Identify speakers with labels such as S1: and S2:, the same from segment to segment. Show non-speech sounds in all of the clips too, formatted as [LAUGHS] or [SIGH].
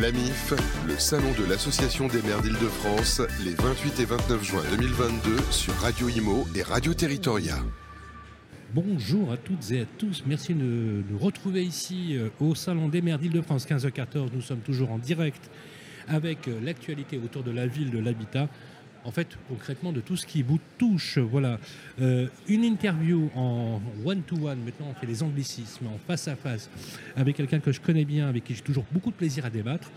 S1: L'AMIF, le salon de l'Association des maires d'Île-de-France, les 28 et 29 juin 2022 sur Radio Imo et Radio Territoria.
S2: Bonjour à toutes et à tous. Merci de nous retrouver ici euh, au Salon des maires d'Île-de-France 15h14. Nous sommes toujours en direct avec euh, l'actualité autour de la ville, de l'habitat. En fait, concrètement, de tout ce qui vous touche. Voilà. Euh, une interview en one-to-one. Maintenant, on fait les anglicismes en face-à-face avec quelqu'un que je connais bien, avec qui j'ai toujours beaucoup de plaisir à débattre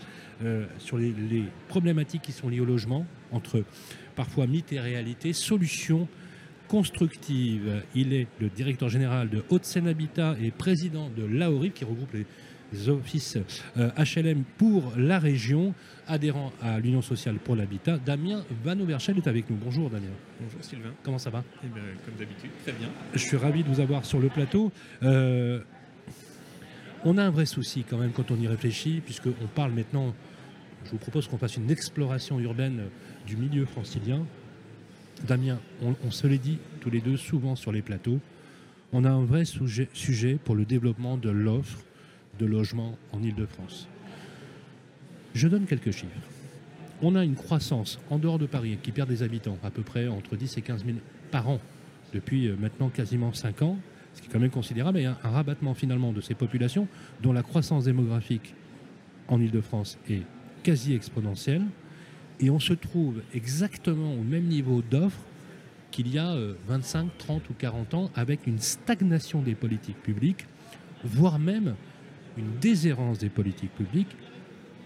S2: sur les, problématiques qui sont liées au logement, entre parfois mythe et réalité, solutions constructive. Il est le directeur général de Haute-Seine Habitat et président de l'AORIP qui regroupe les offices HLM pour la région, adhérent à l'Union sociale pour l'habitat. Damien Van Overchel est avec nous. Bonjour Damien.
S3: Bonjour Sylvain.
S2: Comment ça va?
S3: Eh bien, comme d'habitude, très bien.
S2: Je suis ravi de vous avoir sur le plateau. Euh, on a un vrai souci quand même quand on y réfléchit, puisqu'on parle maintenant, je vous propose qu'on fasse une exploration urbaine du milieu francilien. Damien, on, on se l'est dit tous les deux souvent sur les plateaux, on a un vrai sujet, sujet pour le développement de l'offre de logement en Ile-de-France. Je donne quelques chiffres. On a une croissance en dehors de Paris qui perd des habitants, à peu près entre 10 et 15 000 par an, depuis euh, maintenant quasiment 5 ans, ce qui est quand même considérable, et un, un rabattement finalement de ces populations dont la croissance démographique en Ile-de-France est quasi exponentielle, et on se trouve exactement au même niveau d'offres qu'il y a 25, 30 ou 40 ans, avec une stagnation des politiques publiques, voire même une déshérence des politiques publiques.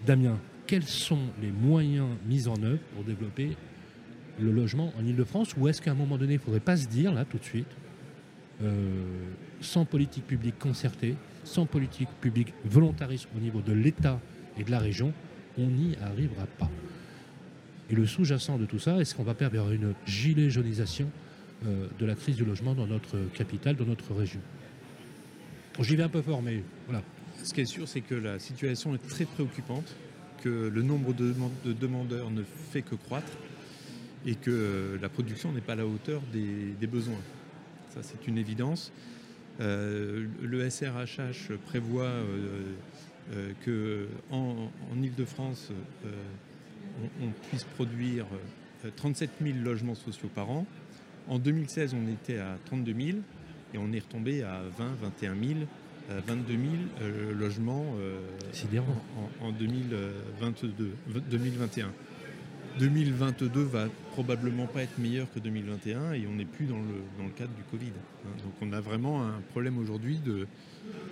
S2: Damien, quels sont les moyens mis en œuvre pour développer le logement en Ile-de-France Ou est-ce qu'à un moment donné, il ne faudrait pas se dire, là, tout de suite, euh, sans politique publique concertée, sans politique publique volontariste au niveau de l'État et de la région, on n'y arrivera pas? Et le sous-jacent de tout ça, est-ce qu'on va perdre vers une gilet jaunisation euh, de la crise du logement dans notre capitale, dans notre région? J'y vais un peu fort, mais voilà.
S3: Ce qui est sûr, c'est que la situation est très préoccupante, que le nombre de, de demandeurs ne fait que croître et que la production n'est pas à la hauteur des, besoins. Ça, c'est une évidence. Euh, le SRHH prévoit euh, euh, que en, en Ile-de-France, on, on, puisse produire 37 000 logements sociaux par an. En 2016, on était à 32 000 et on est retombé à 20, 21 000, 22 000 euh, logements euh, en, en, 2022, 2021. 2022 va probablement pas être meilleur que 2021 et on n'est plus dans le, dans le cadre du Covid. Hein. Donc on a vraiment un problème aujourd'hui de,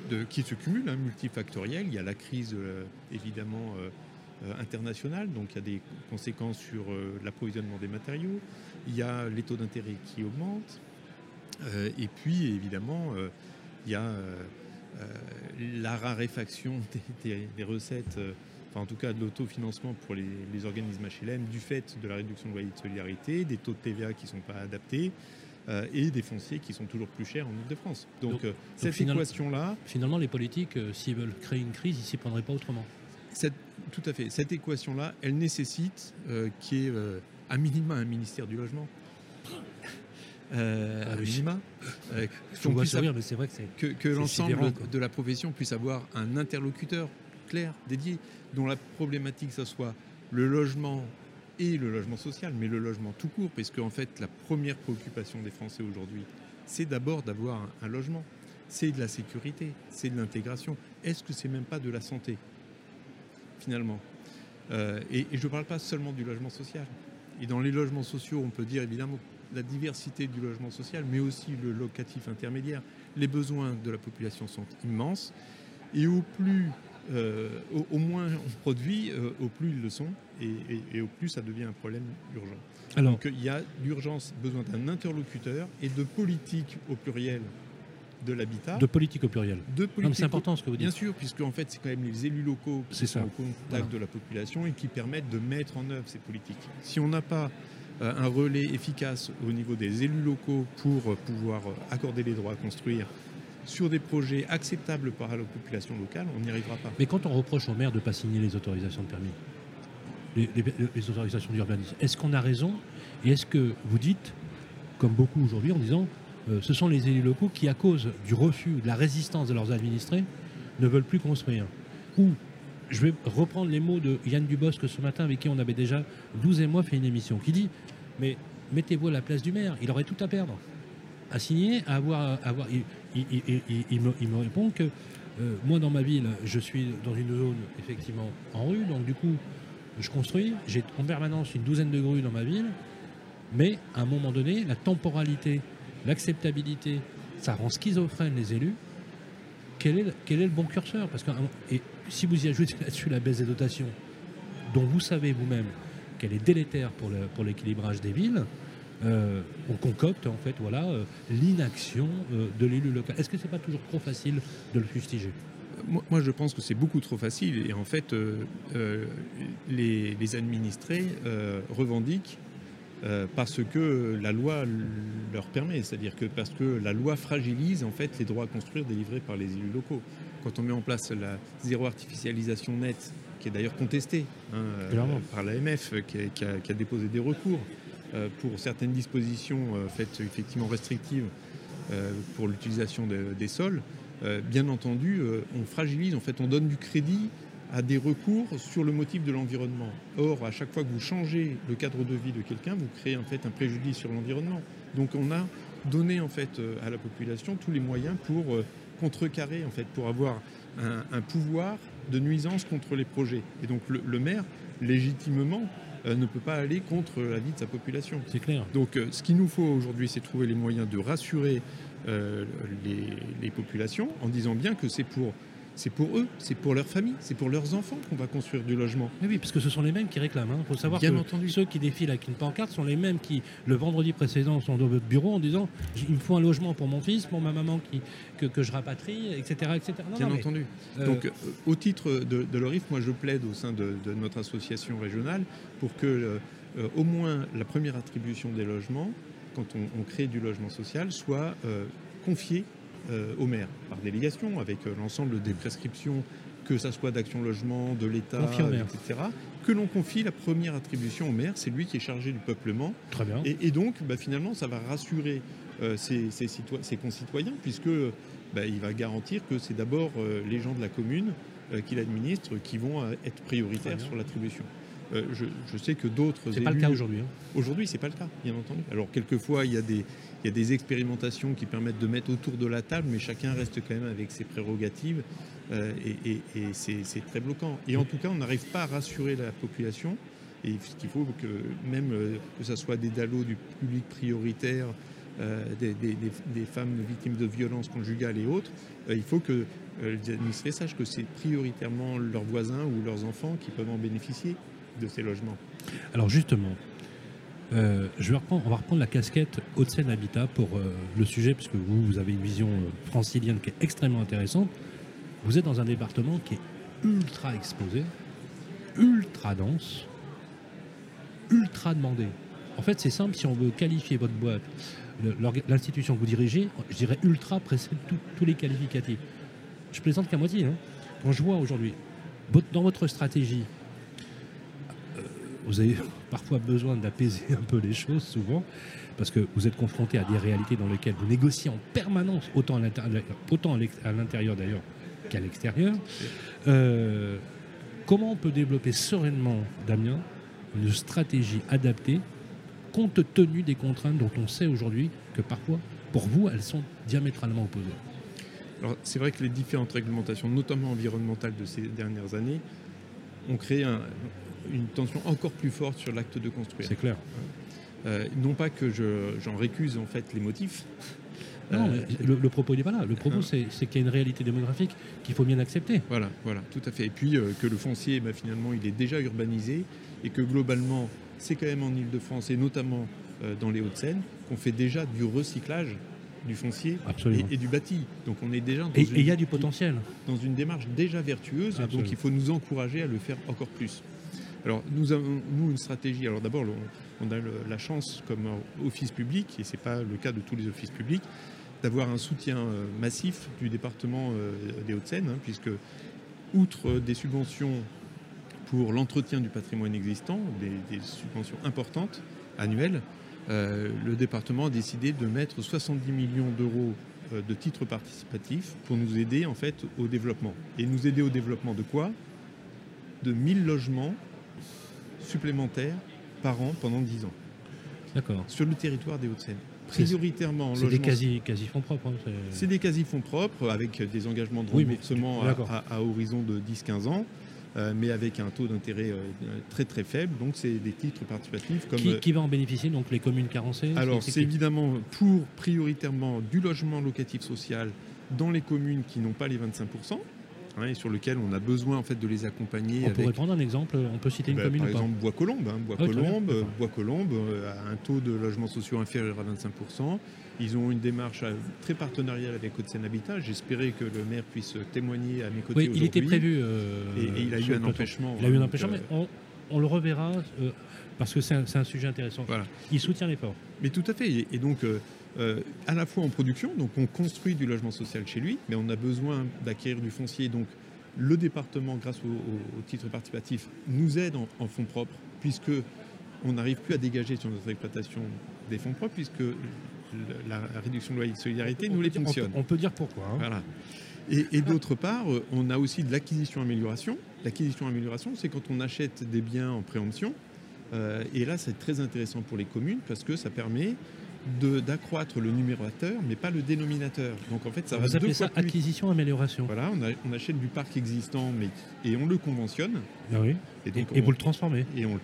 S3: de, qui se cumule, hein, multifactoriel. Il y a la crise euh, évidemment euh, internationale, donc il y a des conséquences sur euh, l'approvisionnement des matériaux, il y a les taux d'intérêt qui augmentent, euh, et puis évidemment il y a la raréfaction [LAUGHS] des, des, des recettes enfin en tout cas de l'autofinancement pour les, les, organismes HLM du fait de la réduction de loyer de solidarité, des taux de TVA qui ne sont pas adaptés euh, et des fonciers qui sont toujours plus chers en Ile-de-France. Donc, donc, euh, cette équation-là...
S2: Finalement, les politiques, euh, s'ils veulent créer une crise, ils ne s'y prendraient pas autrement.
S3: Cette, tout à fait. Cette équation-là, elle nécessite euh, qu'il y ait à minima un ministère du logement.
S2: Euh,
S3: à minima,
S2: euh, sourire, mais c'est vrai que,
S3: que, que l'ensemble de la profession puisse avoir un interlocuteur clair, dédié, dont la problématique, ce soit le logement et le logement social, mais le logement tout court, parce qu'en fait, la première préoccupation des Français aujourd'hui, c'est d'abord d'avoir un, un, logement. C'est de la sécurité, c'est de l'intégration. Est-ce que c'est même pas de la santé, finalement euh, Et, et je ne parle pas seulement du logement social. Et dans les logements sociaux, on peut dire évidemment la diversité du logement social, mais aussi le locatif intermédiaire. Les besoins de la population sont immenses. Et au plus euh, au, au, moins on produit, euh, au plus ils le sont, et, et, et, au plus ça devient un problème urgent. Alors, Donc il y a d'urgence besoin d'un interlocuteur et de politique au pluriel de l'habitat.
S2: De politique au pluriel.
S3: De politique.
S2: C'est important ce que vous dites.
S3: Bien sûr, puisque en fait c'est quand même les élus locaux qui sont ça. au contact voilà. de la population et qui permettent de mettre en œuvre ces politiques. Si on n'a pas un relais efficace au niveau des élus locaux pour pouvoir accorder les droits à construire sur des projets acceptables par la population locale, on n'y arrivera pas.
S2: Mais quand on reproche aux maires de ne pas signer les autorisations de permis, les, autorisations d'urbanisme, est-ce qu'on a raison Et est-ce que vous dites, comme beaucoup aujourd'hui, en disant euh, ce sont les élus locaux qui, à cause du refus, de la résistance de leurs administrés, ne veulent plus construire je vais reprendre les mots de Yann Dubosc ce matin, avec qui on avait déjà 12 et moi fait une émission, qui dit Mais mettez-vous à la place du maire, il aurait tout à perdre. À signer, à avoir. il, me, répond que euh, moi, dans ma ville, je suis dans une zone effectivement en rue, donc du coup, je construis. J'ai en permanence une douzaine de grues dans ma ville, mais à un moment donné, la temporalité, l'acceptabilité, ça rend schizophrène les élus. Quel est, le bon curseur? Parce que si vous y ajoutez [LAUGHS] là-dessus la baisse des dotations, dont vous savez vous-même qu'elle est délétère pour l'équilibrage des villes, euh, on concocte en fait voilà euh, l'inaction euh, de l'élu local. Est-ce que c'est pas toujours trop facile de le fustiger?
S3: Moi, je pense que c'est beaucoup trop facile et en fait, les, administrés revendiquent parce que la loi leur permet, c'est-à-dire que parce que la loi fragilise en fait les droits à construire délivrés par les élus locaux. Quand on met en place la zéro artificialisation nette, qui est d'ailleurs contestée hein, par l'AMF, qui, a déposé des recours, euh, pour certaines dispositions euh, faites effectivement restrictives euh, pour l'utilisation des sols, bien entendu, on fragilise, en fait, on donne du crédit à des recours sur le motif de l'environnement. Or, à chaque fois que vous changez le cadre de vie de quelqu'un, vous créez en fait un préjudice sur l'environnement. Donc, on a donné en fait à la population tous les moyens pour contrecarrer, en fait, pour avoir un, pouvoir de nuisance contre les projets. Et donc, le maire, légitimement, euh, ne peut pas aller contre la vie de sa population.
S2: C'est clair.
S3: Donc euh, ce qu'il nous faut aujourd'hui, c'est trouver les moyens de rassurer euh, les, populations en disant bien que c'est pour c'est pour eux, c'est pour leur famille, c'est pour leurs enfants qu'on va construire du logement.
S2: Mais oui, parce que ce sont les mêmes qui réclament. Il hein. faut savoir
S3: Bien
S2: que
S3: entendu.
S2: ceux qui défilent avec une pancarte sont les mêmes qui, le vendredi précédent, sont dans votre bureau en disant il me faut un logement pour mon fils, pour ma maman qui, que, je rapatrie, etc. etc.
S3: Bien entendu. Euh, Donc, euh, au titre de, de l'ORIF, moi je plaide au sein de, notre association régionale pour que, euh, au moins, la première attribution des logements, quand on, crée du logement social, soit confiée au maire par délégation, avec euh, l'ensemble des prescriptions, que ce soit d'Action Logement, de l'État, etc., que l'on confie la première attribution au maire. C'est lui qui est chargé du peuplement.
S2: Très bien.
S3: Et, donc, bah, finalement, ça va rassurer euh, ses, concitoyens, puisque bah, il va garantir que c'est d'abord les gens de la commune qui l'administrent qui vont être prioritaires sur l'attribution. Je, sais que d'autres.
S2: C'est pas le cas aujourd'hui. Hein.
S3: Aujourd'hui, c'est pas le cas, bien entendu. Alors quelquefois, il y a des, il y a des expérimentations qui permettent de mettre autour de la table, mais chacun reste quand même avec ses prérogatives euh, et, c'est très bloquant. Et en tout cas, on n'arrive pas à rassurer la population. Et qu'il faut que même euh, que ce soit des dallos du public prioritaire, euh, des, femmes victimes de violences conjugales et autres, il faut que les administrés sachent que c'est prioritairement leurs voisins ou leurs enfants qui peuvent en bénéficier de ces logements.
S2: Alors justement, euh, je vais reprendre, on va reprendre la casquette Haute-Seine Habitat pour euh, le sujet, puisque vous, vous avez une vision euh, francilienne qui est extrêmement intéressante. Vous êtes dans un département qui est ultra exposé, ultra dense, ultra demandé. En fait, c'est simple, si on veut qualifier votre boîte, l'institution que vous dirigez, je dirais ultra précède tous les qualificatifs. Je plaisante qu'à moitié. Hein. Quand je vois aujourd'hui, dans votre stratégie, vous avez parfois besoin d'apaiser un peu les choses, souvent, parce que vous êtes confronté à des réalités dans lesquelles vous négociez en permanence, autant à l'intérieur d'ailleurs qu'à l'extérieur. Euh, comment on peut développer sereinement, Damien, une stratégie adaptée, compte tenu des contraintes dont on sait aujourd'hui que parfois, pour vous, elles sont diamétralement opposées
S3: alors, c'est vrai que les différentes réglementations, notamment environnementales de ces dernières années, ont créé un, une tension encore plus forte sur l'acte de construire.
S2: C'est clair.
S3: Euh, non pas que j'en récuse en fait les motifs.
S2: Non, euh, le, propos n'est pas là. Le propos, hein. c'est qu'il y a une réalité démographique qu'il faut bien accepter.
S3: Voilà, voilà, tout à fait. Et puis euh, que le foncier, bah, finalement, il est déjà urbanisé et que globalement, c'est quand même en Ile-de-France et notamment dans les Hauts-de-Seine qu'on fait déjà du recyclage du foncier et, du bâti. Donc on est déjà dans
S2: et il y a du potentiel
S3: dans une démarche déjà vertueuse. Donc il faut nous encourager à le faire encore plus. Alors nous avons nous une stratégie. Alors d'abord on a la chance comme office public et c'est pas le cas de tous les offices publics d'avoir un soutien euh, massif du département euh, des Hauts-de-Seine hein, puisque outre des subventions pour l'entretien du patrimoine existant, des, subventions importantes annuelles, euh, le département a décidé de mettre 70 millions d'euros de titres participatifs pour nous aider en fait au développement. Et nous aider au développement de quoi? De 1000 logements supplémentaires par an pendant 10 ans
S2: D'accord.
S3: sur le territoire des Hauts-de-Seine. Prioritairement en
S2: C'est des
S3: logement
S2: quasi, quasi fonds propres. hein, c'est-
S3: des quasi-fonds propres avec des engagements de
S2: Oui, mais-
S3: remboursement à,
S2: d'accord.
S3: à- à horizon de 10-15 ans, euh, mais avec un taux d'intérêt euh, très très faible. Donc c'est des titres participatifs comme.
S2: Qui,
S3: euh,
S2: qui va en bénéficier Donc les communes carencées
S3: alors
S2: c'est-
S3: c'est évidemment pour prioritairement du logement locatif social dans les communes qui n'ont pas les 25%. Hein, et sur lequel on a besoin en fait de les accompagner
S2: On
S3: avec
S2: pourrait prendre un exemple, on peut citer une
S3: bah,
S2: commune
S3: par
S2: ou
S3: exemple Bois-Colombes, hein,
S2: Ah,
S3: Bois-Colombes,
S2: d'accord.
S3: euh, a un taux de logements sociaux inférieur à 25%. Ils ont une démarche euh, très partenariale avec Côte-Seine Habitat. J'espérais que le maire puisse témoigner à mes côtés
S2: Oui, il était prévu. euh,
S3: Et, et il a eu un empêchement.
S2: Il a eu un empêchement, mais on, on le reverra euh, parce que c'est un, sujet intéressant.
S3: Voilà.
S2: Il soutient l'effort.
S3: Mais tout à fait. Et, et donc, euh, euh, à la fois en production, donc on construit du logement social chez lui, mais on a besoin d'acquérir du foncier. Donc, le département, grâce au, au- au titre participatif, nous aide en, en fonds propres, puisque on n'arrive plus à dégager sur notre exploitation des fonds propres, puisque la réduction de loyer de solidarité
S2: On
S3: nous les
S2: dire- on peut-
S3: fonctionne.
S2: On peut dire pourquoi. hein.
S3: Voilà. Et, et d'autre part, on a aussi de l'acquisition-amélioration. L'acquisition-amélioration, c'est quand on achète des biens en préemption. Euh, et là, c'est très intéressant pour les communes parce que ça permet d'accroître le numérateur, mais pas le dénominateur. Donc en fait, ça va
S2: Vous
S3: deux
S2: appelez ça
S3: plus
S2: acquisition amélioration.
S3: Voilà, on, a- on achète du parc existant, mais et on le conventionne.
S2: Ah oui.
S3: Et donc
S2: et
S3: on,
S2: vous le transformez.
S3: et on,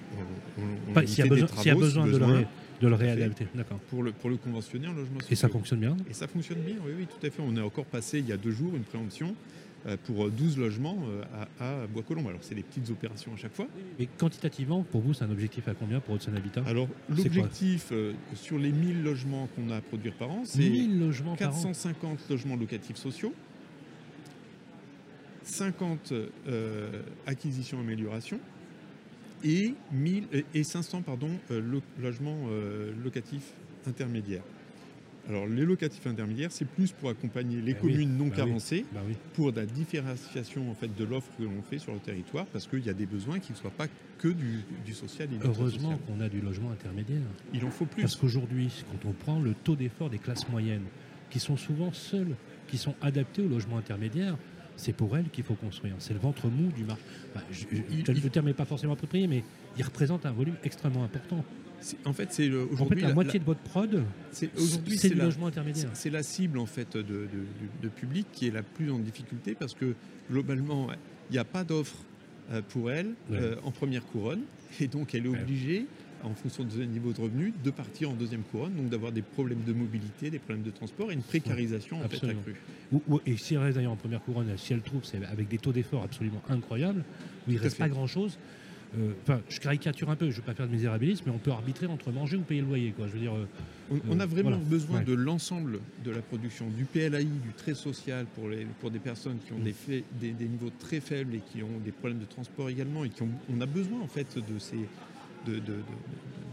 S3: on-
S2: S'il y y a besoin de le,
S3: besoin,
S2: de le réadapter. D'accord.
S3: pour le pour le conventionner en logement
S2: Et ça fonctionne bien
S3: Et ça fonctionne bien, oui, oui, tout à fait. On est encore passé il y a deux jours une préemption pour 12 logements euh, à, à Bois-Colombes. Alors, c'est des petites opérations à chaque fois.
S2: Et quantitativement, pour vous, c'est un objectif à combien pour Haute-Seine Habitat
S3: Alors, l'objectif euh, sur les 1000 logements qu'on a à produire par an, c'est
S2: 1000 logements par an.
S3: 450 logements locatifs sociaux, 50 euh, acquisitions améliorations et, 1000, euh, et 500 pardon, euh, lo- logements euh, locatifs intermédiaires. Alors les locatifs intermédiaires, c'est plus pour accompagner les
S2: Bah oui,
S3: communes non
S2: oui.
S3: carencées
S2: Bah
S3: pour la différenciation en fait, de l'offre que l'on fait sur le territoire parce qu'il y a des besoins qui ne soient pas que du, du social et du
S2: Heureusement qu'on a du logement intermédiaire.
S3: Il en faut plus.
S2: Parce qu'aujourd'hui, quand on prend le taux d'effort des classes moyennes, qui sont souvent seules, qui sont adaptées au logement intermédiaire, c'est pour elles qu'il faut construire. C'est le ventre mou du marché. Je- je- le terme n'est pas forcément approprié, mais il représente un volume extrêmement important.
S3: En fait, c'est le-
S2: En fait,
S3: aujourd'hui
S2: la,
S3: la-
S2: moitié de votre prod,
S3: c'est aujourd'hui
S2: c'est
S3: c'est
S2: du
S3: la,
S2: logement intermédiaire.
S3: c'est- c'est la cible en fait de, de- de- de public qui est la plus en difficulté parce que globalement il n'y a pas d'offre euh, pour elle
S2: Ouais.
S3: euh, en première couronne et donc elle est
S2: Ouais.
S3: obligée en fonction de son niveau de revenu de partir en deuxième couronne donc d'avoir des problèmes de mobilité, des problèmes de transport et une précarisation en fait accrue.
S2: Ou- ou- et si elle reste d'ailleurs en première couronne, si elle trouve, c'est avec des taux d'effort absolument incroyables, où il ne reste
S3: fait.
S2: pas grand-chose. Euh, Enfin, je caricature un peu, je ne veux pas faire de misérabilisme, mais on peut arbitrer entre manger ou payer le loyer. Quoi. Je veux dire, euh,
S3: On, on a vraiment
S2: voilà.
S3: besoin
S2: Ouais.
S3: de l'ensemble de la production, du PLAI, du très social pour, les, pour des personnes qui ont
S2: Mm.
S3: des, faits- des, des niveaux très faibles et qui ont des problèmes de transport également et qui ont, on a besoin en fait de ces, de, de- de-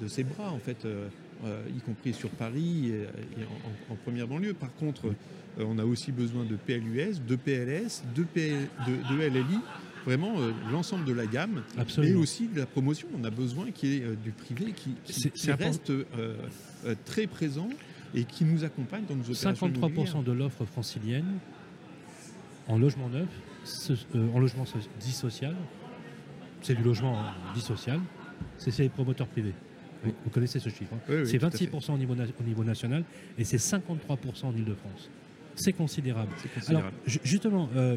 S3: de ces bras en fait, euh, euh, y compris sur Paris et, et en, première banlieue. Par contre, euh, on a aussi besoin de PLUS, de PLS, de, PL de, de LLI, vraiment euh, l'ensemble de la gamme. Et
S2: absolument.
S3: aussi de la promotion. On a besoin qu'il y ait euh, du privé qui, qui- reste euh, très présent et qui nous accompagne dans nos opérations
S2: 53% de l'offre francilienne en logement neuf, ce- en logement so- dit social, c'est du logement dit social, c'est les promoteurs privés. Vous, vous connaissez ce chiffre. hein.
S3: Oui, oui,
S2: c'est
S3: tout à fait.
S2: 26% au niveau, na- au niveau national et c'est 53% en Ile-de-France. C'est considérable. Alors, justement, euh,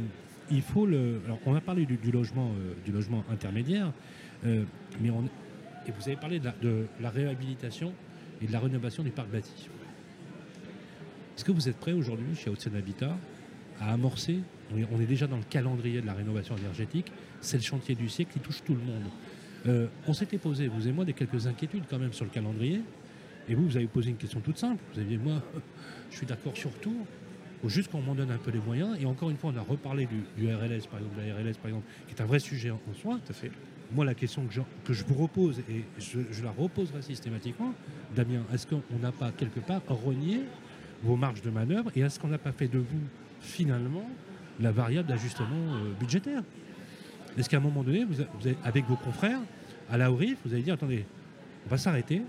S2: il faut le. On a parlé du, logement, euh, du logement intermédiaire, euh, mais on. Et vous avez parlé de la, réhabilitation et de la rénovation du parc bâti. Est-ce que vous êtes prêt aujourd'hui, chez Haute-Seine Habitat, à amorcer on est, on est déjà dans le calendrier de la rénovation énergétique. C'est le chantier du siècle qui touche tout le monde. Euh, on s'était posé, vous et moi, des quelques inquiétudes quand même sur le calendrier. Et vous, vous avez posé une question toute simple. Vous aviez, moi, [LAUGHS] je suis d'accord sur tout. Faut juste qu'on m'en donne un peu les moyens. Et encore une fois, on a reparlé du, du RLS, par exemple, de la RLS, par exemple, qui est un vrai sujet en, en soi.
S3: Tout à fait.
S2: Moi, la question que je, que je vous repose, et je, je la reposerai systématiquement, Damien, est-ce qu'on n'a pas quelque part renié vos marges de manœuvre et est-ce qu'on n'a pas fait de vous, finalement, la variable d'ajustement euh, budgétaire? Est-ce qu'à un moment donné, vous avez- avec vos confrères, à la ORIF, vous allez dire, attendez, on va s'arrêter,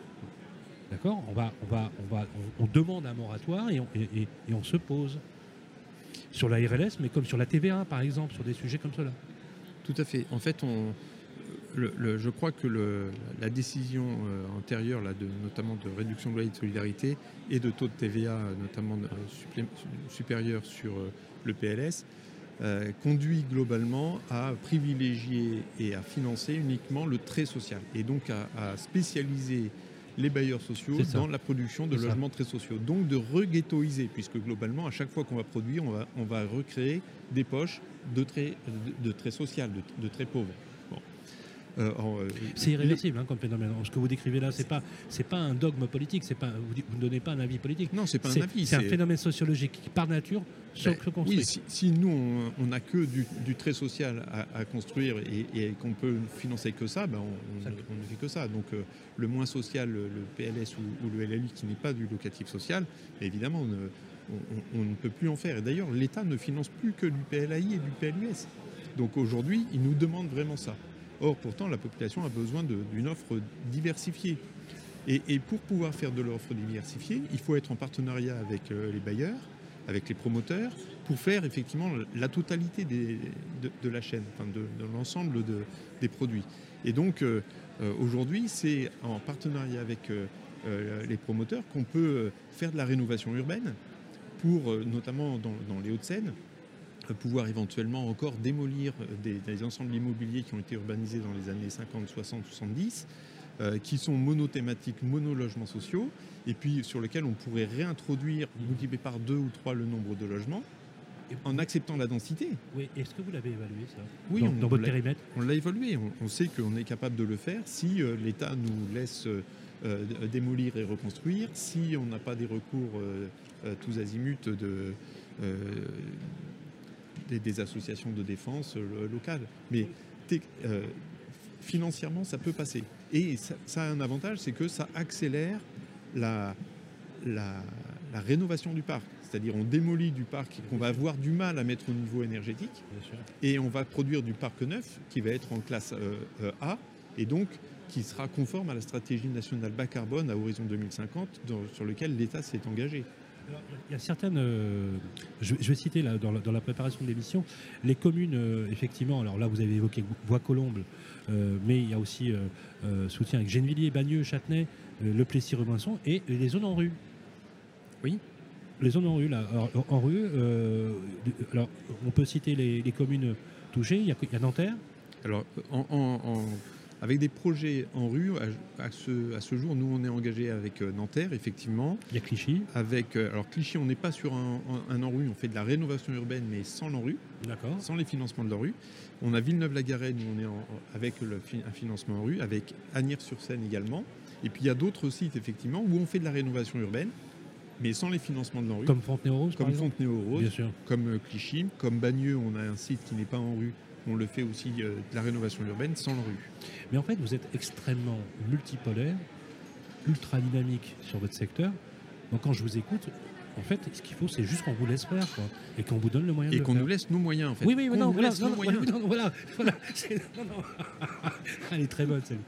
S2: d'accord on, va, on, va, on, va, on, demande un moratoire et on, se pose sur la RLS, mais comme sur la TVA, par exemple, sur des sujets comme cela.
S3: Tout à fait. En fait, je crois que la décision euh, antérieure, notamment de réduction de loyer de solidarité et de taux de TVA, notamment euh, supérieur sur euh, le PLS, conduit globalement à privilégier et à financer uniquement le trait social et donc à, spécialiser les bailleurs sociaux dans la production de logements très sociaux. Donc de reghettoiser, puisque globalement, à chaque fois qu'on va produire, on va, recréer des poches de très, de, de social, de très pauvres.
S2: Euh, euh, c'est irréversible hein, comme phénomène. Ce que vous décrivez là, c'est pas c'est pas un dogme politique. C'est pas vous, ne donnez pas un avis politique.
S3: Non, c'est pas un avis.
S2: C'est un phénomène sociologique qui, par nature, se, ben, construit.
S3: Oui, si, nous on n'a que du, trait social à, construire et, qu'on peut financer que ça, ben on, ne fait que ça. Donc euh, le moins social, le, PLS ou, le LLI qui n'est pas du locatif social, évidemment, on, ne peut plus en faire. Et d'ailleurs, l'État ne finance plus que du PLAI et du PLUS. Donc aujourd'hui, il nous demande vraiment ça. Or, pourtant, la population a besoin d'une offre diversifiée. Et, pour pouvoir faire de l'offre diversifiée, il faut être en partenariat avec euh, les bailleurs, avec les promoteurs, pour faire effectivement la totalité de, la chaîne, de, l'ensemble des produits. Et donc, euh, euh, aujourd'hui, c'est en partenariat avec les promoteurs qu'on peut faire de la rénovation urbaine, pour, notamment dans les Hauts-de-Seine, pouvoir éventuellement encore démolir des, ensembles immobiliers qui ont été urbanisés dans les années 50, 60, 70, qui sont monothématiques, monologements sociaux, et puis sur lesquels on pourrait réintroduire, multiplier par deux ou trois le nombre de logements, en acceptant la densité.
S2: Oui, est-ce que vous l'avez évalué ça?
S3: Oui,
S2: dans, votre périmètre?
S3: On l'a évalué. On, sait qu'on est capable de le faire si euh, l'État nous laisse euh, euh, démolir et reconstruire, si on n'a pas des recours tous azimuts de des, associations de défense euh, locales. Mais euh, financièrement, ça peut passer. Et ça, a un avantage, c'est que ça accélère la, la, rénovation du parc. C'est-à-dire on démolit du parc qu'on va avoir du mal à mettre au niveau énergétique et on va produire du parc neuf qui va être en classe euh, A et donc qui sera conforme à la stratégie nationale bas carbone à horizon 2050 sur lequel l'État s'est engagé
S2: il y a certaines. Euh, je, vais citer là, dans, la, préparation de l'émission, les communes, euh, effectivement, alors là vous avez évoqué Bois-Colombes, euh, mais il y a aussi soutien avec Gennevilliers, Bagneux, Châtenay, Le Plessis-Robinson et les zones en rue.
S3: Oui.
S2: Les zones en rue, là. en rue, alors on peut citer les, communes touchées, il y a, Nanterre.
S3: Alors, en avec des projets en rue, à, ce, jour, nous, on est engagé avec euh, Nanterre, effectivement.
S2: Il y a Clichy.
S3: Avec, euh, alors, Clichy, on n'est pas sur un, en rue, on fait de la rénovation urbaine, mais sans l'en-rue.
S2: D'accord.
S3: Sans les financements de l'en-rue. On a Villeneuve-la-Garenne, où on est avec le, un financement en rue, avec Agnières-sur-Seine également. Et puis, il y a d'autres sites, effectivement, où on fait de la rénovation urbaine, mais sans les financements de l'en-rue.
S2: Comme Fontenay-aux-Roses
S3: Comme Fontenay-aux-Roses. Comme euh, Clichy. Comme Bagneux, on a un site qui n'est pas en rue, on le fait aussi de la rénovation urbaine sans le rue.
S2: Mais en fait, vous êtes extrêmement multipolaire, ultra dynamique sur votre secteur. Donc quand je vous écoute, en fait, ce qu'il faut, c'est juste qu'on vous laisse faire, quoi, et qu'on vous donne le moyen.
S3: Et
S2: qu'on
S3: nous laisse nos moyens, en fait.
S2: Oui, oui, non, voilà, [LAUGHS] non, non, voilà, [LAUGHS] voilà, Elle est très bonne, celle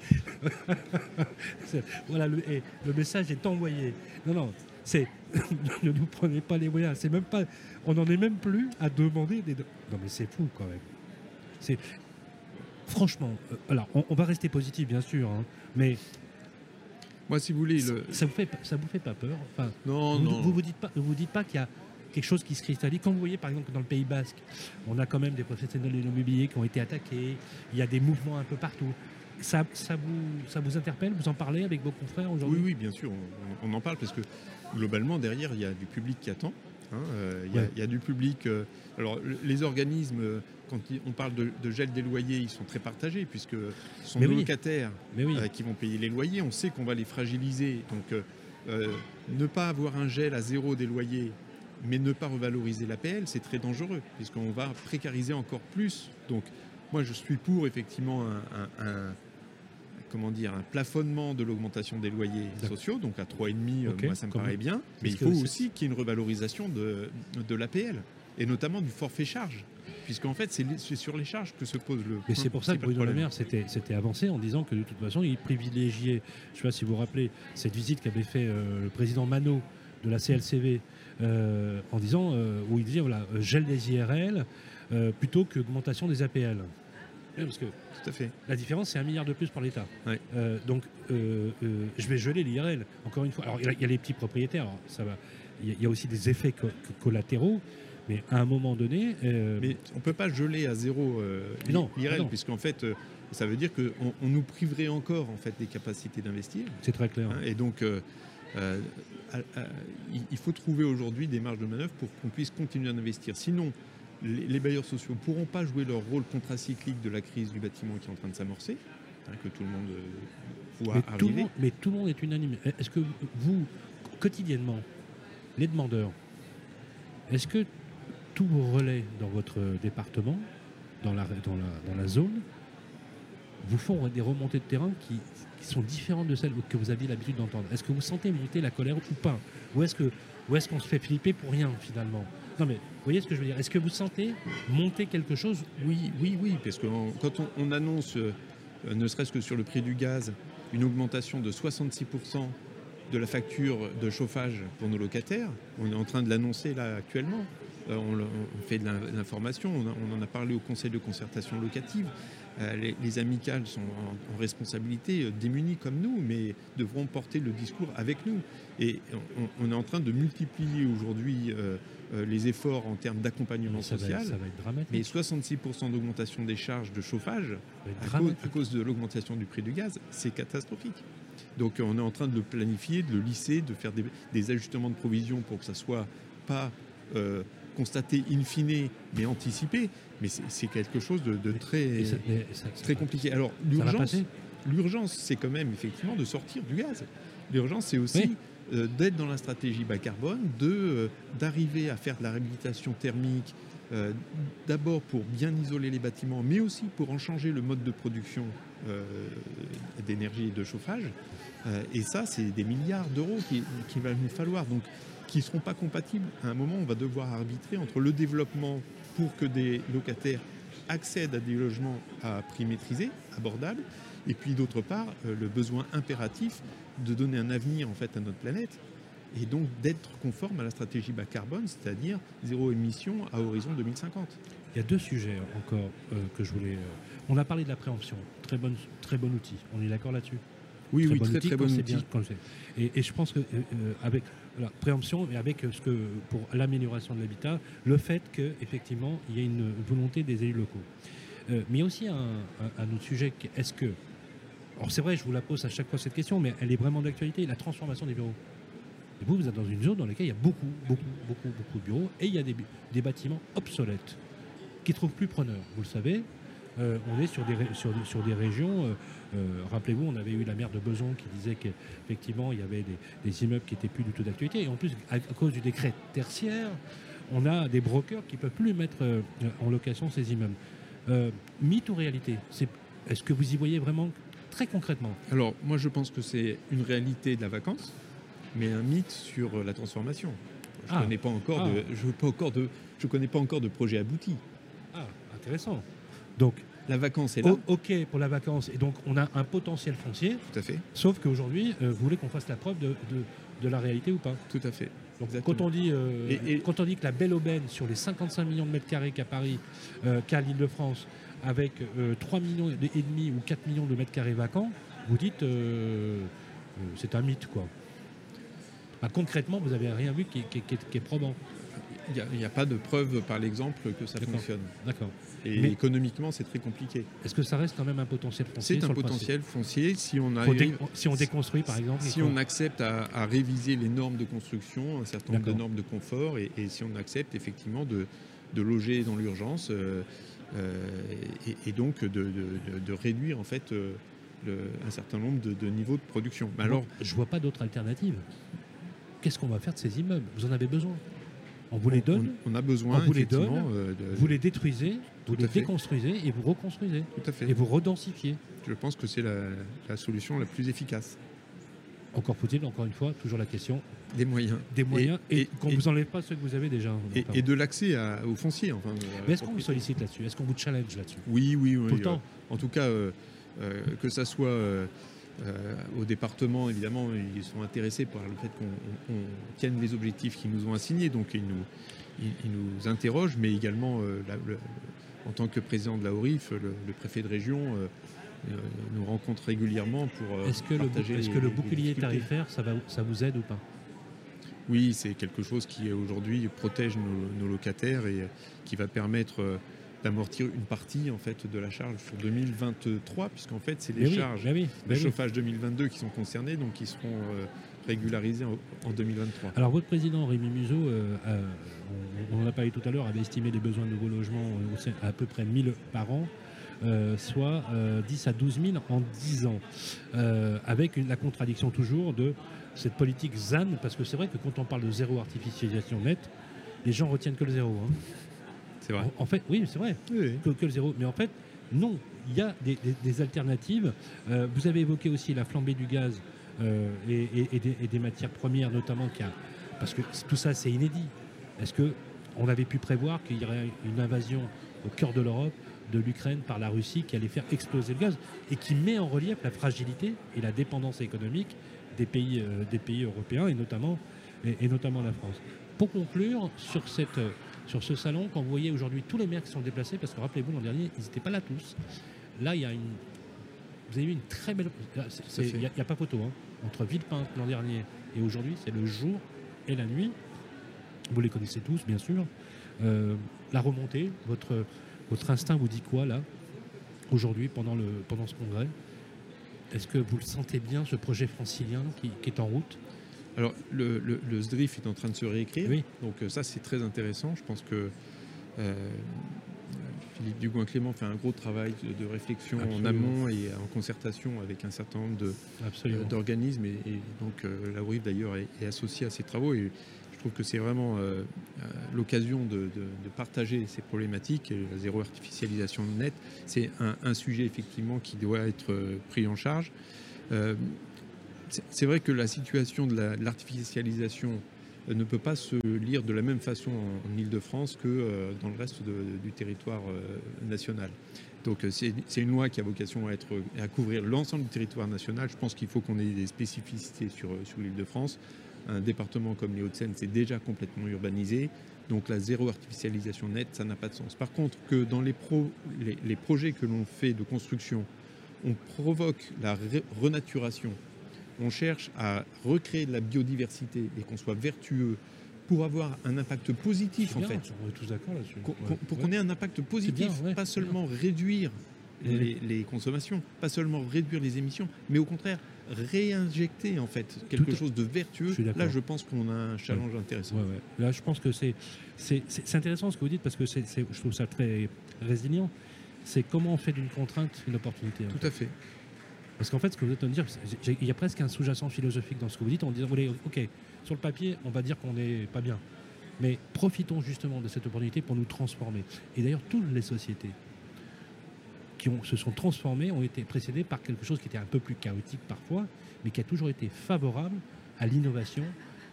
S2: [LAUGHS] voilà, le, et le message est envoyé. Non, non, c'est ne nous prenez pas les moyens. C'est même pas, on n'en est même plus à demander des. Non, mais c'est fou quand même. C'est franchement, euh, alors on, va rester positif bien sûr, hein, mais
S3: moi si vous voulez,
S2: ça, vous fait ça vous fait pas peur Enfin,
S3: non,
S2: vous,
S3: non.
S2: Vous vous dites pas, vous dites pas qu'il y a quelque chose qui se cristallise. Quand vous voyez par exemple que dans le Pays Basque, on a quand même des professionnels de l'immobilier qui ont été attaqués, il y a des mouvements un peu partout. Ça, ça, vous, ça vous interpelle Vous en parlez avec vos confrères aujourd'hui?
S3: Oui, oui, bien sûr, on, en parle parce que globalement derrière il y a du public qui attend. Hein, euh, il y, a du public. Euh, alors les organismes quand on parle de, gel des loyers, ils sont très partagés, puisque ce sont les locataires euh, qui vont payer les loyers. On sait qu'on va les fragiliser. Donc, euh, euh, ne pas avoir un gel à zéro des loyers, mais ne pas revaloriser l'APL, c'est très dangereux, puisqu'on va précariser encore plus. Donc, moi, je suis pour effectivement un, comment dire, un plafonnement de l'augmentation des loyers sociaux, donc à 3,5, moi ça me paraît bien. Mais il faut aussi qu'il y ait une revalorisation de, de l'APL, et notamment du forfait charge puisqu'en fait, c'est sur les charges que se pose le.
S2: Et c'est pour ça que Bruno Le Maire s'était avancé en disant que de toute façon, il privilégiait, je ne sais pas si vous vous rappelez, cette visite qu'avait fait euh, le président Manot de la CLCV, euh, en disant, euh, où il disait, voilà, gel des IRL plutôt qu'augmentation des APL. Parce que
S3: Tout à fait.
S2: la différence, c'est un milliard de plus pour l'État.
S3: Ouais.
S2: Euh, donc, euh, euh, je vais geler l'IRL, encore une fois. Alors, il y a- il y, a les petits propriétaires, alors, ça va. Il y, a- il y a aussi des effets co- co- collatéraux, mais à un moment donné. euh,
S3: Mais on ne peut pas geler à zéro euh,
S2: Mais non,
S3: l'IRL,
S2: mais non.
S3: puisqu'en fait, euh, ça veut dire qu'on on nous priverait encore en fait, des capacités d'investir.
S2: c'est très clair.
S3: hein, et donc, euh, à- à- il- faut trouver aujourd'hui des marges de manœuvre pour qu'on puisse continuer à investir. Sinon, les, les bailleurs sociaux ne pourront pas jouer leur rôle contracyclique de la crise du bâtiment qui est en train de s'amorcer, hein, que tout le monde voit
S2: mais, tout le
S3: arriver.
S2: monde, mais tout le monde est unanime. Est-ce que vous, quotidiennement, les demandeurs, est-ce que tous vos relais dans votre département, dans la, zone, vous font des remontées de terrain qui, sont différentes de celles que vous aviez l'habitude d'entendre Est-ce que vous sentez monter la colère ou pas Ou est-ce est-ce qu'on se fait flipper pour rien finalement Non mais vous voyez ce que je veux dire Est-ce que vous sentez monter quelque chose
S3: Oui, oui, oui, parce que quand on, on annonce, euh, ne serait-ce que sur le prix du gaz, une augmentation de 66% de la facture de chauffage pour nos locataires, on est en train de l'annoncer là actuellement. Euh, on, fait de l'in- l'information, on, en a parlé au Conseil de concertation locative. Euh, les, les amicales sont en, en responsabilité, euh, démunies comme nous, mais devront porter le discours avec nous. Et on, on est en train de multiplier aujourd'hui les efforts en termes d'accompagnement
S2: va,
S3: social.
S2: ça va être dramatique.
S3: Mais 66% d'augmentation des charges de chauffage à cause,
S2: dramatique.
S3: à cause de l'augmentation du prix du gaz, c'est catastrophique. Donc on est en train de le planifier, de le lisser, de faire des, des ajustements de provision pour que ça soit pas euh, constaté in fine, mais anticipé. Mais c'est quelque chose de, de très,
S2: ça- ça-
S3: compliqué. Alors l'urgence, c'est quand même effectivement de sortir du gaz. L'urgence, c'est aussi
S2: Oui.
S3: euh, d'être dans la stratégie bas carbone, de euh, d'arriver à faire de la réhabilitation thermique, euh, d'abord pour bien isoler les bâtiments, mais aussi pour en changer le mode de production d'énergie et de chauffage. Et ça, c'est des milliards d'euros qui- qu'il va nous falloir. Donc, qui ne seront pas compatibles. À un moment, on va devoir arbitrer entre le développement pour que des locataires accèdent à des logements à prix maîtrisé, abordables, et puis d'autre part, euh, le besoin impératif de donner un avenir en fait à notre planète et donc d'être conforme à la stratégie bas carbone, c'est-à-dire zéro émission à horizon 2050.
S2: Il y a deux sujets encore euh, que je voulais. euh, On a parlé de la préemption, très très bon outil. On est d'accord là-dessus?
S3: Oui, oui,
S2: bon
S3: très
S2: outil
S3: très bon outil.
S2: bien- et, et je pense que euh, euh, avec la préemption et avec euh, ce que pour l'amélioration de l'habitat, le fait que effectivement il y a une volonté des élus locaux. Euh, mais il y a aussi un, un- un autre sujet. qui est- Est-ce que alors c'est vrai, je vous la pose à chaque fois cette question, mais elle est vraiment d'actualité. La transformation des bureaux. Et vous, vous êtes dans une zone dans laquelle il y a beaucoup, beaucoup, beaucoup, beaucoup de bureaux et il y a des, des bâtiments obsolètes qui ne trouvent plus preneur. Vous le savez, euh, on est sur des, sur, des- sur des régions. euh, euh, Rappelez-vous, on avait eu la maire de Besançon qui disait qu'effectivement, il y avait des, des immeubles qui n'étaient plus du tout d'actualité. Et en plus, à, à cause du décret tertiaire, on a des brokers qui ne peuvent plus mettre en location ces immeubles. Mythe ou réalité Est-ce que vous y voyez vraiment très concrètement?
S3: Alors, moi, je pense que c'est une réalité de la vacance, mais un mythe sur la transformation. Je
S2: Ah.
S3: connais pas encore
S2: Ah.
S3: de, je veux pas encore de, je connais pas encore de projet abouti.
S2: Ah, intéressant. Donc,
S3: La vacance est là,
S2: o- OK pour la vacance. Et donc, on a un potentiel foncier,
S3: tout à fait,
S2: sauf qu'aujourd'hui, euh, vous voulez qu'on fasse la preuve de, de- de la réalité ou pas?
S3: Tout à fait.
S2: Donc,
S3: Exactement.
S2: quand on, dit, euh,
S3: Et- et-
S2: quand on dit que la belle aubaine sur les 55 millions de mètres carrés qu'à Paris, euh, qu'à l'Île-de-France, avec euh, 3 millions et demi ou 4 millions de mètres carrés vacants, vous dites euh, euh, c'est un mythe quoi. Bah, concrètement, vous n'avez rien vu qui est probant.
S3: Il n'y a, pas de preuve par l'exemple que ça fonctionne.
S2: D'accord.
S3: Et
S2: Mais-
S3: économiquement, c'est très compliqué.
S2: Est-ce que ça reste quand même un potentiel foncier
S3: C'est un potentiel foncier si on arrive,
S2: Si on déconstruit par exemple,
S3: si on accepte à, à réviser les normes de construction, un certain nombre de normes de confort, et, et si on accepte effectivement de, de loger dans l'urgence, euh, euh, et, et donc de, de- réduire en fait euh, le- un certain nombre de, de niveaux de production. Mais alors,
S2: je vois pas d'autre alternative. Qu'est-ce qu'on va faire de ces immeubles? Vous en avez besoin On vous les donne,
S3: on, on a besoin
S2: on vous les donne,
S3: euh, de-
S2: vous les détruisez, vous les
S3: fait.
S2: déconstruisez et vous reconstruisez.
S3: tout à fait.
S2: Et vous redensifiez.
S3: Je pense que c'est la, la solution la plus efficace.
S2: Encore faut-il, encore une fois, toujours la question
S3: Des moyens.
S2: des moyens et,
S3: et-
S2: qu'on
S3: et-
S2: vous enlève pas ceux que vous avez déjà.
S3: Et, de l'accès au foncier. Enfin,
S2: Mais est-ce qu'on vous sollicite là-dessus? Est-ce qu'on vous challenge là-dessus?
S3: Oui, oui, oui.
S2: Tout le
S3: euh,
S2: temps
S3: En tout cas, euh, euh, que ça soit euh, euh, au département, évidemment, ils sont intéressés par le fait qu'on on- on tienne les objectifs qu'ils nous ont assignés. Donc, ils nous, ils, ils nous interrogent, mais également euh, la, le- en tant que président de la ORIF, le, préfet de région nous rencontre régulièrement pour
S2: est-ce que
S3: partager
S2: le, est-ce que le bouclier tarifaire, ça, va, ça vous aide ou pas?
S3: Oui, c'est quelque chose qui aujourd'hui protège nos, locataires et qui va permettre d'amortir une partie en fait de la charge sur 2023 puisqu'en fait c'est les charges de chauffage 2022 qui sont concernées donc qui seront régularisé en, 2023.
S2: Alors votre président Rémi Museau, euh, on, en a parlé tout à l'heure, avait estimé les besoins de nouveaux logements euh, à peu près 1000 par an. Euh, soit 10 à 12 000 en 10 ans, avec la contradiction toujours de cette politique ZAN, parce que c'est vrai que quand on parle de zéro artificialisation nette, les gens retiennent que le zéro. Hein.
S3: C'est vrai.
S2: En, fait, oui, c'est vrai, Que, le zéro. Mais en fait, non, il y a des, alternatives. vous avez évoqué aussi la flambée du gaz euh, et, des, matières premières notamment, parce que tout ça c'est inédit. Est-ce qu'on avait pu prévoir qu'il y aurait une invasion au cœur de l'Europe de l'Ukraine par la Russie qui allait faire exploser le gaz et qui met en relief la fragilité et la dépendance économique des pays, euh, des pays européens et notamment, et, notamment la France? Pour conclure, sur, cette, sur ce salon, quand vous voyez aujourd'hui tous les maires qui sont déplacés, parce que rappelez-vous, l'an dernier, ils n'étaient pas là tous, là, il y a une, vous avez eu une très belle. Il n'y a, pas photo. Hein entre Villepinte l'an dernier et aujourd'hui, c'est le jour et la nuit. Vous les connaissez tous, bien sûr. Euh, la remontée, votre, votre instinct vous dit quoi là, aujourd'hui, pendant, le, pendant ce congrès? Est-ce que vous le sentez bien, ce projet francilien qui, est en route?
S3: Alors, le, le, SDRIF est en train de se réécrire. Oui. Donc, euh, ça, c'est très intéressant. Je pense que. Euh, Philippe Dugouin-Clément fait un gros travail de, réflexion en amont et en concertation avec un certain nombre euh, d'organismes. Et, donc euh, la WIF d'ailleurs est, associée à ces travaux. Et je trouve que c'est vraiment euh, l'occasion de, partager ces problématiques. la zéro artificialisation nette, c'est un, sujet effectivement qui doit être pris en charge. C'est vrai que la situation de l'artificialisation ne peut pas se lire de la même façon en, Ile-de-France que euh, dans le reste du territoire euh, national. Donc euh, c'est une loi qui a vocation à, être, à couvrir l'ensemble du territoire national. Je pense qu'il faut qu'on ait des spécificités sur, sur l'île de France. Un département comme les Hauts-de-Seine, c'est déjà complètement urbanisé. Donc la zéro artificialisation nette, ça n'a pas de sens. Par contre, que dans les projets que l'on fait de construction, on provoque la renaturation on cherche à recréer de la biodiversité et qu'on soit vertueux pour avoir un impact positif en fait.
S2: On est tous d'accord là-dessus.
S3: Pour qu'on ait un impact positif, pas seulement réduire les, consommations, pas seulement réduire les émissions, mais au contraire réinjecter en fait quelque chose de vertueux. Là, je pense qu'on a un challenge intéressant.
S2: Là, je pense que c'est c'est intéressant ce que vous dites parce que c'est je trouve ça très résilient. C'est comment on fait d'une contrainte une opportunité.
S3: Tout à fait.
S2: Parce qu'en fait, ce que vous êtes en train de dire, il y a presque un sous-jacent philosophique dans ce que vous dites en disant, ok, sur le papier, on va dire qu'on n'est pas bien. Mais profitons justement de cette opportunité pour nous transformer. Et d'ailleurs, toutes les sociétés qui se sont transformées ont été précédées par quelque chose qui était un peu plus chaotique parfois, mais qui a toujours été favorable à l'innovation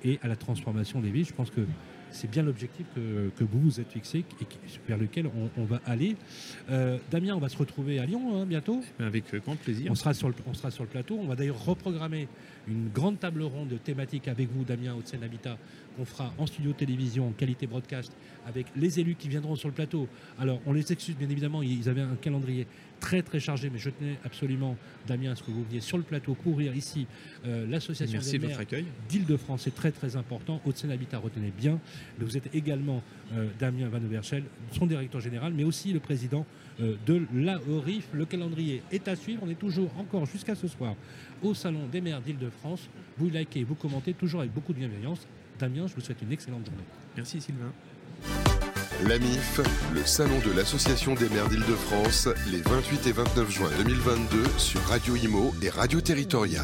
S2: et à la transformation des vies. Je pense que c'est bien l'objectif que, vous vous êtes fixé et vers lequel on, va aller. Euh, Damien, on va se retrouver à Lyon hein, bientôt.
S3: Avec grand plaisir.
S2: On sera, sur le, on sera sur le plateau. On va d'ailleurs reprogrammer une grande table ronde thématique avec vous, Damien, Haute-Seine Habitat, qu'on fera en studio télévision, en qualité broadcast, avec les élus qui viendront sur le plateau. Alors, on les excuse, bien évidemment, ils avaient un calendrier très très chargé, mais je tenais absolument, Damien, à ce que vous veniez sur le plateau couvrir ici euh, l'association des maires d'Île-de-France. C'est très très important. Haute-Seine Habitat, retenez bien. Vous êtes également euh, Damien Van Overschel, son directeur général, mais aussi le président euh, de l'AORIF. Le calendrier est à suivre. On est toujours encore jusqu'à ce soir au Salon des maires d'Île-de-France. Vous likez, vous commentez, toujours avec beaucoup de bienveillance. Damien, je vous souhaite une excellente journée.
S3: Merci Sylvain.
S1: L'AMIF, le salon de l'Association des maires d'Île-de-France, les 28 et 29 juin 2022 sur Radio Imo et Radio Territoria.